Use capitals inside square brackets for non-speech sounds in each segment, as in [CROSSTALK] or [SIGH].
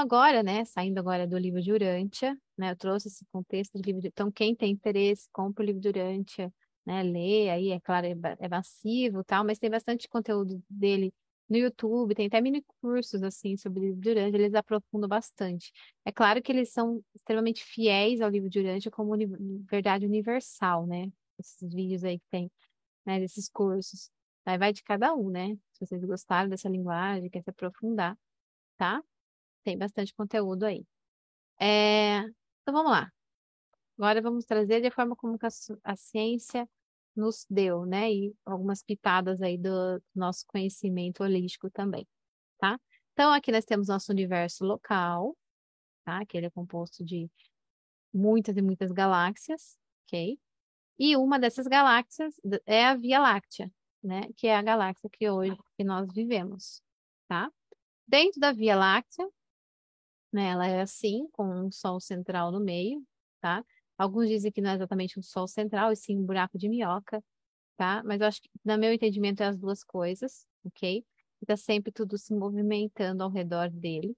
Agora, né, saindo agora do livro de Urântia, né, eu trouxe esse contexto do livro de... Então, quem tem interesse, compra o livro de Urântia, né, lê, aí, é claro, é, é massivo tal, mas tem bastante conteúdo dele no YouTube, tem até mini cursos, assim, sobre o livro de Urântia, eles aprofundam bastante. É claro que eles são extremamente fiéis ao livro de Urântia como uni verdade universal, né, esses vídeos aí que tem, né, desses cursos. Aí vai de cada um, né, se vocês gostaram dessa linguagem, quer se aprofundar, tá? Tem bastante conteúdo aí. É, então vamos lá. Agora vamos trazer de forma como a ciência nos deu, né? E algumas pitadas aí do nosso conhecimento holístico também, tá? Então aqui nós temos nosso universo local, tá? Que ele é composto de muitas e muitas galáxias, ok? E uma dessas galáxias é a Via Láctea, né? Que é a galáxia que hoje que nós vivemos, tá? Dentro da Via Láctea, né? Ela é assim, com um sol central no meio, tá? Alguns dizem que não é exatamente um sol central, e sim um buraco de minhoca, tá? Mas eu acho que, no meu entendimento, é as duas coisas, ok? Está sempre tudo se movimentando ao redor dele,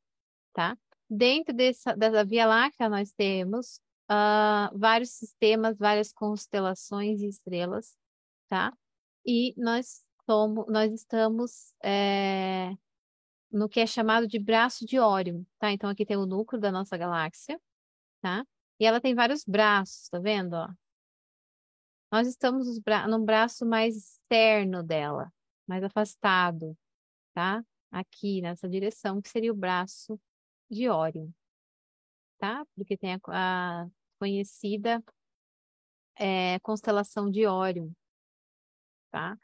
tá? Dentro dessa, da Via Láctea, nós temos uh, vários sistemas, várias constelações e estrelas, tá? E nós, somos, nós estamos é, no que é chamado de braço de Órion, tá? Então aqui tem o núcleo da nossa galáxia, tá? E ela tem vários braços, tá vendo, ó? Nós estamos no braço mais externo dela, mais afastado, tá? Aqui nessa direção, que seria o braço de Órion, tá? Porque tem a, a conhecida é, constelação de Órion, tá?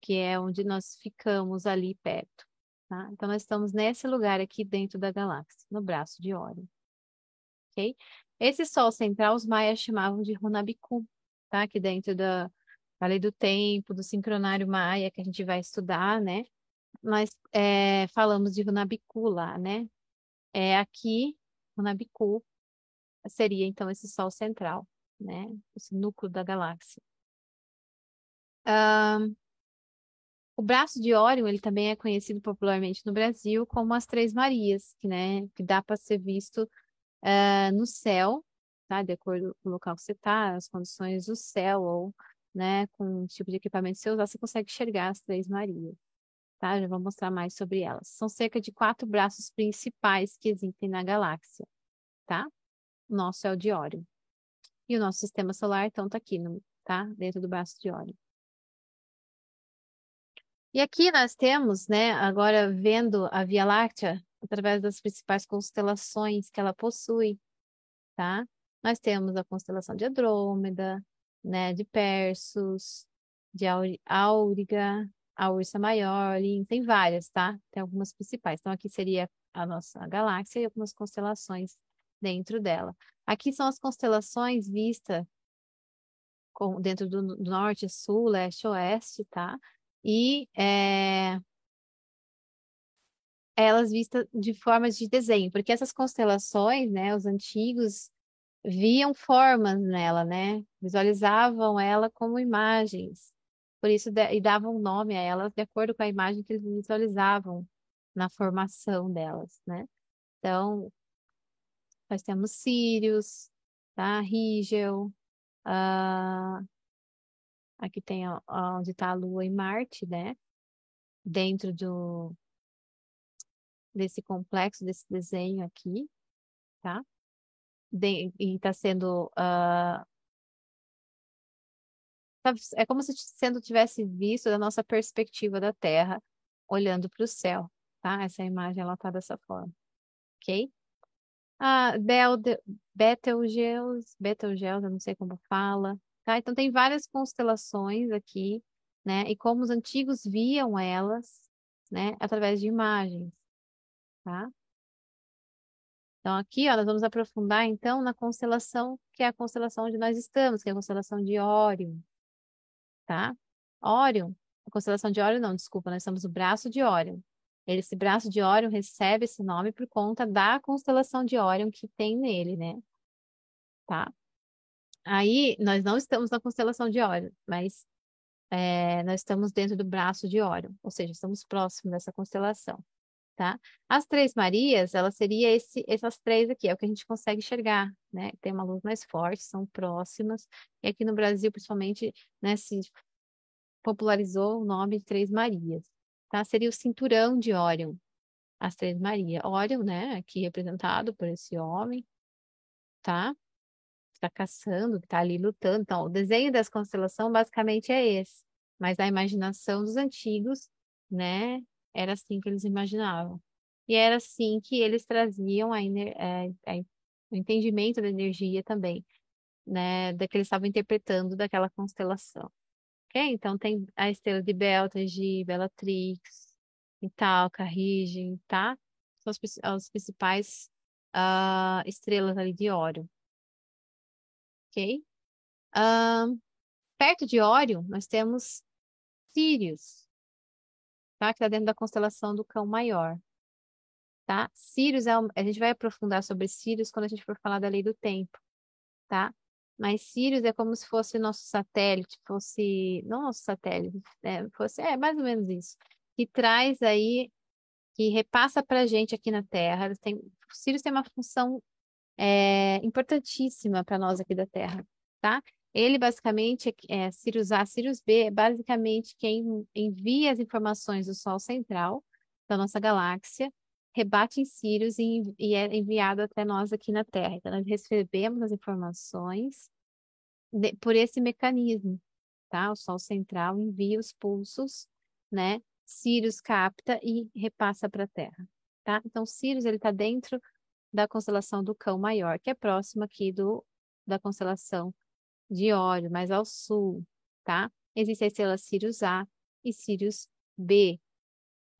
Que é onde nós ficamos ali perto. Tá? Então, nós estamos nesse lugar aqui dentro da galáxia, no braço de Órion. Ok? Esse Sol central, os maias chamavam de Runabiku, tá? Aqui dentro da, da lei do tempo, do sincronário maia, que a gente vai estudar, né? Nós é, falamos de Runabiku lá, né? É aqui, Runabiku, seria então esse Sol central, né? Esse núcleo da galáxia. Um, o braço de Órion, ele também é conhecido popularmente no Brasil como as Três Marias, que, né, que dá para ser visto uh, no céu, tá? De acordo com o local que você está, as condições do céu, ou né, com o tipo de equipamento que você usar, você consegue enxergar as Três Marias. Tá? Já vou mostrar mais sobre elas. São cerca de quatro braços principais que existem na galáxia, tá? O nosso é o de Órion. E o nosso sistema solar, então, está aqui, no, tá? Dentro do braço de Órion. E aqui nós temos, né, agora vendo a Via Láctea através das principais constelações que ela possui, tá? Nós temos a constelação de Andrômeda, né, de Persus, de Áuriga, a Ursa Maior, tem várias, tá? Tem algumas principais. Então aqui seria a nossa galáxia e algumas constelações dentro dela. Aqui são as constelações vistas dentro do norte, sul, leste, oeste, tá? E é, elas vistas de formas de desenho, porque essas constelações, né, os antigos viam formas nela, né, visualizavam ela como imagens, por isso e davam nome a elas de acordo com a imagem que eles visualizavam na formação delas, né. Então, nós temos Sirius, tá, Rigel, uh, Aqui tem onde está a Lua e Marte, né? Dentro do, desse complexo, desse desenho aqui, tá? De, e está sendo. Uh, é como se sendo tivesse visto da nossa perspectiva da Terra, olhando para o céu, tá? Essa imagem ela está dessa forma, ok? Ah, Betelgeuse, Betelgeuse, eu não sei como fala, Tá? Então, tem várias constelações aqui, né? E como os antigos viam elas, né? Através de imagens, tá? Então, aqui, ó, nós vamos aprofundar, então, na constelação, que é a constelação onde nós estamos, que é a constelação de Órion, tá? Órion, a constelação de Órion, não, desculpa, nós estamos no braço de Órion. Esse braço de Órion recebe esse nome por conta da constelação de Órion que tem nele, né? Tá? Aí, nós não estamos na constelação de Órion, mas é, nós estamos dentro do braço de Órion, ou seja, estamos próximos dessa constelação. tá? As Três Marias, ela seria esse, essas três aqui, é o que a gente consegue enxergar, né? Tem uma luz mais forte, são próximas, e aqui no Brasil, principalmente, né, se popularizou o nome de Três Marias, tá? Seria o cinturão de Órion, as Três Marias. Órion, né, aqui representado por esse homem, tá? Está caçando, está ali lutando. Então, o desenho dessa constelação basicamente é esse, mas a imaginação dos antigos, né, era assim que eles imaginavam. E era assim que eles traziam a, é, a, o entendimento da energia também, né, da que eles estavam interpretando daquela constelação. Ok? Então tem a estrela de Beltagi, Bellatrix, Ital, Carrigen, tá? São as, as principais uh, estrelas ali de Órion. Ok? Perto de Órion, nós temos Sirius, tá? Que está dentro da constelação do Cão Maior, tá? Sirius é um, a gente vai aprofundar sobre Sirius quando a gente for falar da lei do tempo, tá? Mas Sirius é como se fosse nosso satélite, fosse não nosso satélite, é, fosse é mais ou menos isso, que traz aí que repassa para a gente aqui na Terra. Têm, Sirius tem uma função é, importantíssima para nós aqui da Terra, tá? Ele basicamente é Sirius A, Sirius B, é basicamente quem envia as informações do Sol central da nossa galáxia, rebate em Sirius e, e é enviado até nós aqui na Terra. Então, nós recebemos as informações de, por esse mecanismo, tá? O Sol central envia os pulsos, né? Sirius capta e repassa para a Terra, tá? Então, Sirius ele está dentro da constelação do Cão Maior, que é próximo aqui do da constelação de Órion, mais ao sul, tá? Existe a estrela Sirius A e Sirius B,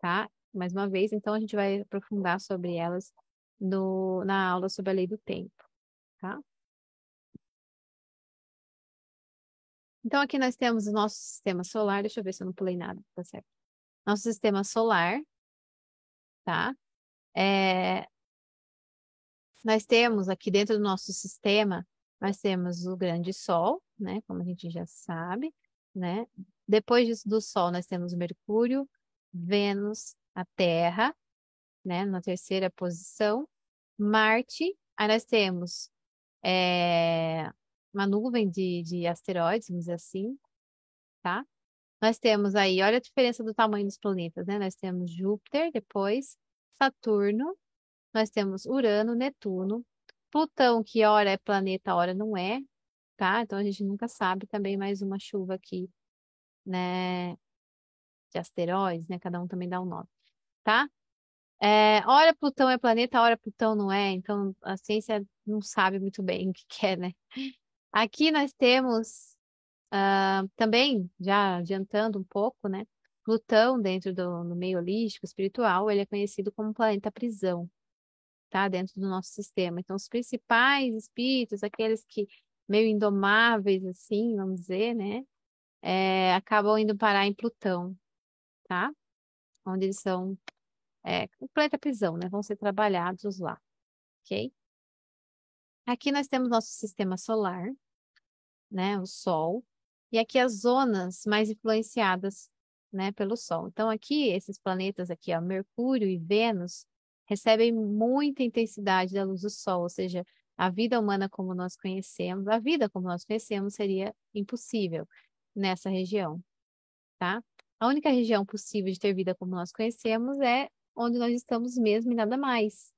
tá? Mais uma vez, então a gente vai aprofundar sobre elas no, na aula sobre a lei do tempo, tá? Então, aqui nós temos o nosso sistema solar. Deixa eu ver se eu não pulei nada, tá certo? Nosso sistema solar, tá? É... Nós temos aqui dentro do nosso sistema nós temos o grande Sol, né? Como a gente já sabe, né? Depois do Sol, nós temos Mercúrio, Vênus, a Terra, né? Na terceira posição. Marte, aí nós temos é, uma nuvem de, de asteroides, vamos dizer assim, tá? Nós temos aí, olha a diferença do tamanho dos planetas, né? Nós temos Júpiter, depois Saturno, nós temos Urano, Netuno, Plutão, que hora é planeta, hora não é, tá? Então a gente nunca sabe também mais uma chuva aqui, né? De asteroides, né? Cada um também dá um nome, tá? É, hora Plutão é planeta, hora Plutão não é, então a ciência não sabe muito bem [LAUGHS] o que quer, né? Aqui nós temos uh, também, já adiantando um pouco, né? Plutão, dentro do meio holístico, espiritual, ele é conhecido como planeta prisão tá? Dentro do nosso sistema. Então, os principais espíritos, aqueles que meio indomáveis, assim, vamos dizer, né? É, acabam indo parar em Plutão, tá? Onde eles são é, o planeta prisão, né? Vão ser trabalhados lá, ok? Aqui nós temos nosso sistema solar, né? O Sol. E aqui as zonas mais influenciadas, né? Pelo Sol. Então aqui, esses planetas aqui, ó, Mercúrio e Vênus, recebem muita intensidade da luz do sol, ou seja, a vida humana como nós conhecemos, a vida como nós conhecemos seria impossível nessa região, tá? A única região possível de ter vida como nós conhecemos é onde nós estamos mesmo e nada mais,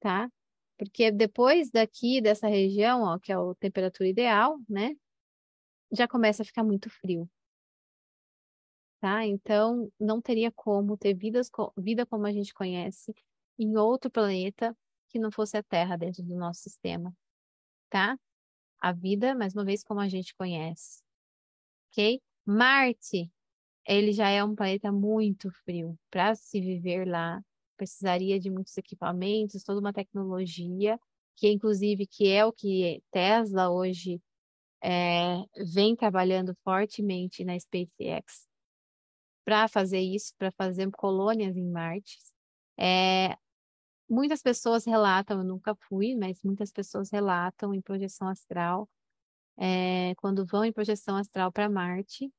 tá? Porque depois daqui dessa região, ó, que é a temperatura ideal, né? Já começa a ficar muito frio. Tá? Então, não teria como ter vidas, vida como a gente conhece em outro planeta que não fosse a Terra dentro do nosso sistema, tá? A vida, mais uma vez, como a gente conhece, ok? Marte, ele já é um planeta muito frio. Para se viver lá, precisaria de muitos equipamentos, toda uma tecnologia, que inclusive que é o que Tesla hoje é, vem trabalhando fortemente na SpaceX para fazer isso, para fazer colônias em Marte. É, Muitas pessoas relatam, eu nunca fui, mas muitas pessoas relatam em projeção astral, é, quando vão em projeção astral para Marte,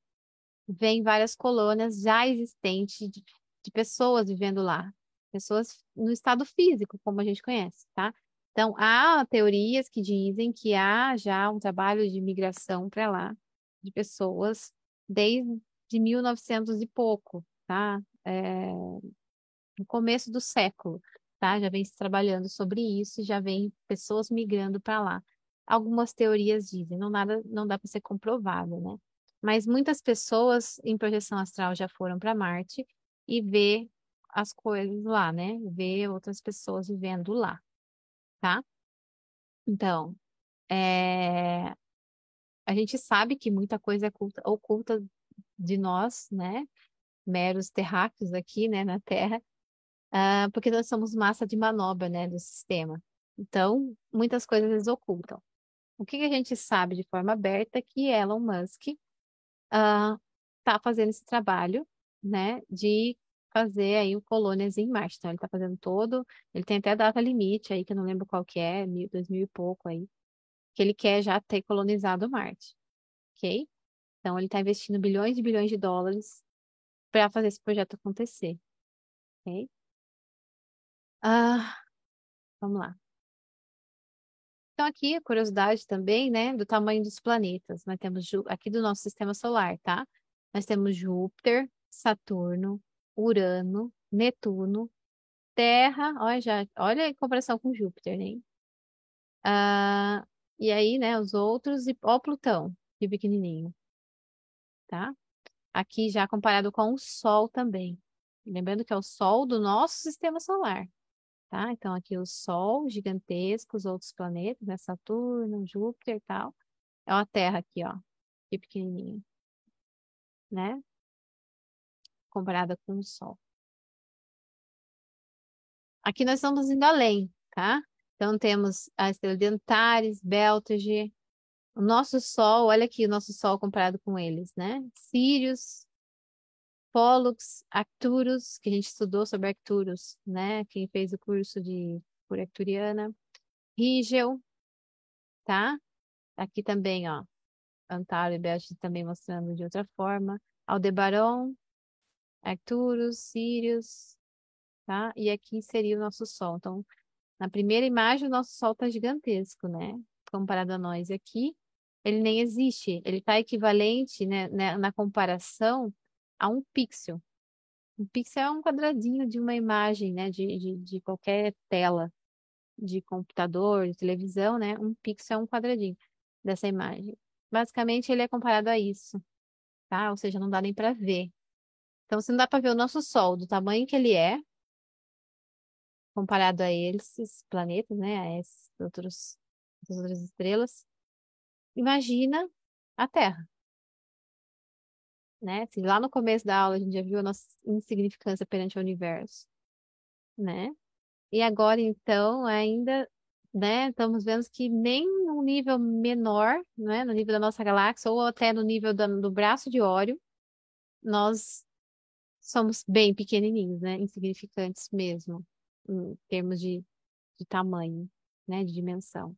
vem várias colônias já existentes de, de pessoas vivendo lá, pessoas no estado físico, como a gente conhece, tá? Então, há teorias que dizem que há já um trabalho de migração para lá de pessoas desde 1900 e pouco, tá? É, no começo do século, tá? Já vem se trabalhando sobre isso, já vem pessoas migrando para lá. Algumas teorias dizem, não nada, não dá para ser comprovado, né? Mas muitas pessoas em projeção astral já foram para Marte e vê as coisas lá, né? Vê outras pessoas vivendo lá, tá? Então, é... a gente sabe que muita coisa é oculta, oculta de nós, né? Meros terráqueos aqui, né, na Terra, uh, porque nós somos massa de manobra, né, do sistema. Então, muitas coisas eles ocultam. O que a gente sabe de forma aberta é que Elon Musk está uh, fazendo esse trabalho, né, de fazer aí o colônias em Marte. Então, ele está fazendo todo, ele tem até data limite aí, que eu não lembro qual que é, mil, dois mil e pouco aí, que ele quer já ter colonizado Marte, ok? Então, ele está investindo bilhões e bilhões de dólares para fazer esse projeto acontecer, ok? Ah, vamos lá. Então, aqui a curiosidade também, né, do tamanho dos planetas. Nós temos aqui do nosso sistema solar, tá? Nós temos Júpiter, Saturno, Urano, Netuno, Terra, olha, já, olha a comparação com Júpiter, né? Ah, e aí, né, os outros, e ó, Plutão, que pequenininho, tá? Aqui já comparado com o Sol também. Lembrando que é o Sol do nosso sistema solar, tá? Então, aqui o Sol gigantesco, os outros planetas, né? Saturno, Júpiter e tal. É a Terra aqui, ó, que pequenininho, né? comparada com o Sol. Aqui nós estamos indo além, tá? Então temos a estrela de Antares, Beltege, o nosso Sol, olha aqui o nosso Sol comparado com eles, né? Sirius, Pollux, Arcturus, que a gente estudou sobre Arcturus, né? Quem fez o curso de por Arcturiana. Rigel, tá? Aqui também, ó. Antares e Beltege também mostrando de outra forma. Aldebaran, Arcturus, Sirius, tá? E aqui seria o nosso Sol. Então, na primeira imagem, o nosso Sol está gigantesco, né? Comparado a nós aqui, ele nem existe. Ele está equivalente, né, né, na comparação, a um pixel. Um pixel é um quadradinho de uma imagem, né? De, de, de qualquer tela de computador, de televisão, né? Um pixel é um quadradinho dessa imagem. Basicamente, ele é comparado a isso, tá? Ou seja, não dá nem para ver. Então, se não dá para ver o nosso Sol do tamanho que ele é, comparado a esses planetas, né, a esses outros, essas outras estrelas, imagina a Terra. Né? Assim, lá no começo da aula a gente já viu a nossa insignificância perante o universo, né? E agora, então, ainda, né, estamos vendo que nem no nível menor, né, no nível da nossa galáxia, ou até no nível do, do braço de Órion, nós somos bem pequenininhos, né? Insignificantes mesmo, em termos de, de tamanho, né? De dimensão.